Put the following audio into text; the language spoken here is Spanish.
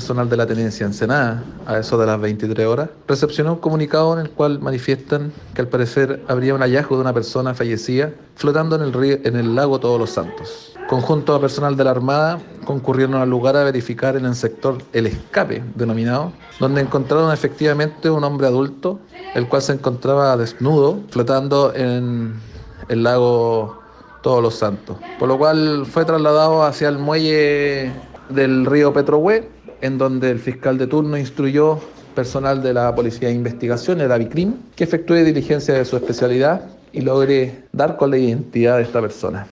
personal de la tenencia Ensenada, a eso de las 23 horas, recepcionó un comunicado en el cual manifiestan que al parecer habría un hallazgo de una persona fallecida flotando en el, río, en el lago Todos los Santos. Conjunto a personal de la Armada concurrieron al lugar a verificar en el sector El Escape, denominado, donde encontraron efectivamente un hombre adulto, el cual se encontraba desnudo, flotando en el lago Todos los Santos. Por lo cual fue trasladado hacia el muelle del río Petrohue, en donde el fiscal de turno instruyó personal de la Policía de Investigación, el AVICRIM, que efectúe diligencia de su especialidad y logre dar con la identidad de esta persona.